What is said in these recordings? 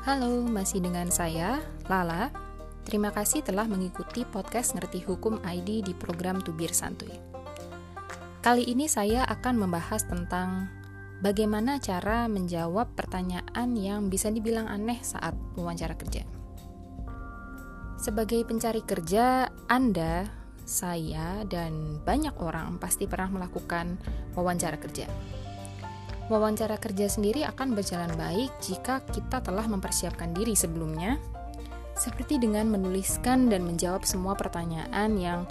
Halo, masih dengan saya, Lala. Terima kasih telah mengikuti podcast Ngerti Hukum ID di program Tubir Santuy. Kali ini saya akan membahas tentang bagaimana cara menjawab pertanyaan yang bisa dibilang aneh saat wawancara kerja. Sebagai pencari kerja, Anda, saya, dan banyak orang pasti pernah melakukan wawancara kerja. Wawancara kerja sendiri akan berjalan baik jika kita telah mempersiapkan diri sebelumnya, seperti dengan menuliskan dan menjawab semua pertanyaan yang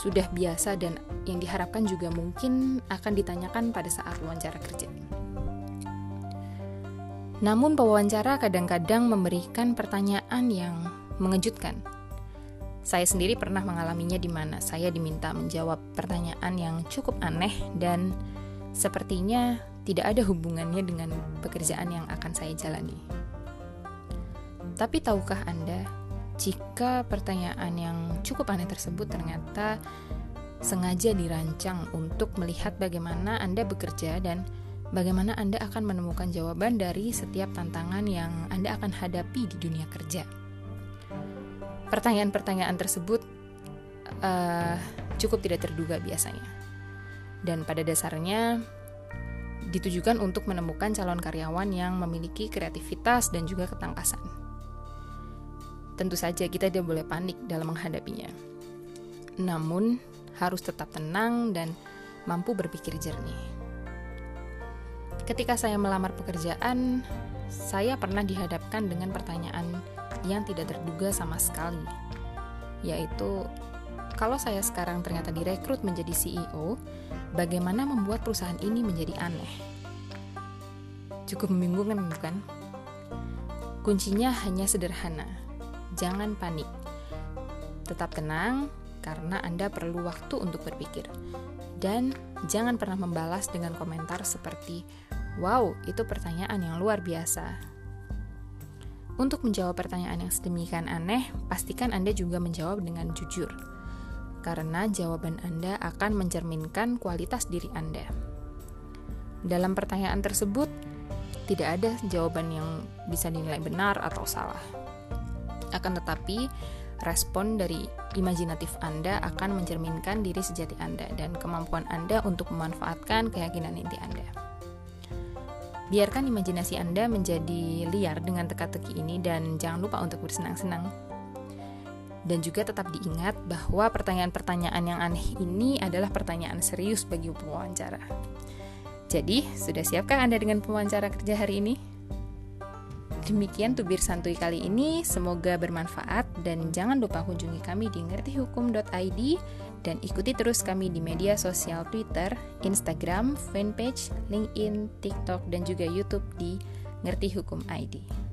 sudah biasa dan yang diharapkan juga mungkin akan ditanyakan pada saat wawancara kerja. Namun pewawancara kadang-kadang memberikan pertanyaan yang mengejutkan. Saya sendiri pernah mengalaminya di mana saya diminta menjawab pertanyaan yang cukup aneh dan sepertinya tidak ada hubungannya dengan pekerjaan yang akan saya jalani. Tapi tahukah Anda, jika pertanyaan yang cukup aneh tersebut ternyata sengaja dirancang untuk melihat bagaimana Anda bekerja dan bagaimana Anda akan menemukan jawaban dari setiap tantangan yang Anda akan hadapi di dunia kerja. Pertanyaan-pertanyaan tersebut uh, cukup tidak terduga biasanya, dan pada dasarnya ditujukan untuk menemukan calon karyawan yang memiliki kreativitas dan juga ketangkasan. Tentu saja kita tidak boleh panik dalam menghadapinya. Namun, harus tetap tenang dan mampu berpikir jernih. Ketika saya melamar pekerjaan, saya pernah dihadapkan dengan pertanyaan yang tidak terduga sama sekali, yaitu kalau saya sekarang ternyata direkrut menjadi CEO, bagaimana membuat perusahaan ini menjadi aneh. Cukup membingungkan bukan? Kuncinya hanya sederhana. Jangan panik. Tetap tenang karena Anda perlu waktu untuk berpikir. Dan jangan pernah membalas dengan komentar seperti, "Wow, itu pertanyaan yang luar biasa." Untuk menjawab pertanyaan yang sedemikian aneh, pastikan Anda juga menjawab dengan jujur karena jawaban Anda akan mencerminkan kualitas diri Anda. Dalam pertanyaan tersebut, tidak ada jawaban yang bisa dinilai benar atau salah. Akan tetapi, respon dari imajinatif Anda akan mencerminkan diri sejati Anda dan kemampuan Anda untuk memanfaatkan keyakinan inti Anda. Biarkan imajinasi Anda menjadi liar dengan teka-teki ini dan jangan lupa untuk bersenang-senang dan juga tetap diingat bahwa pertanyaan-pertanyaan yang aneh ini adalah pertanyaan serius bagi pewawancara. Jadi, sudah siapkah Anda dengan pewawancara kerja hari ini? Demikian tubir santuy kali ini, semoga bermanfaat dan jangan lupa kunjungi kami di ngertihukum.id dan ikuti terus kami di media sosial Twitter, Instagram, fanpage, LinkedIn, TikTok, dan juga YouTube di Ngerti Hukum ID.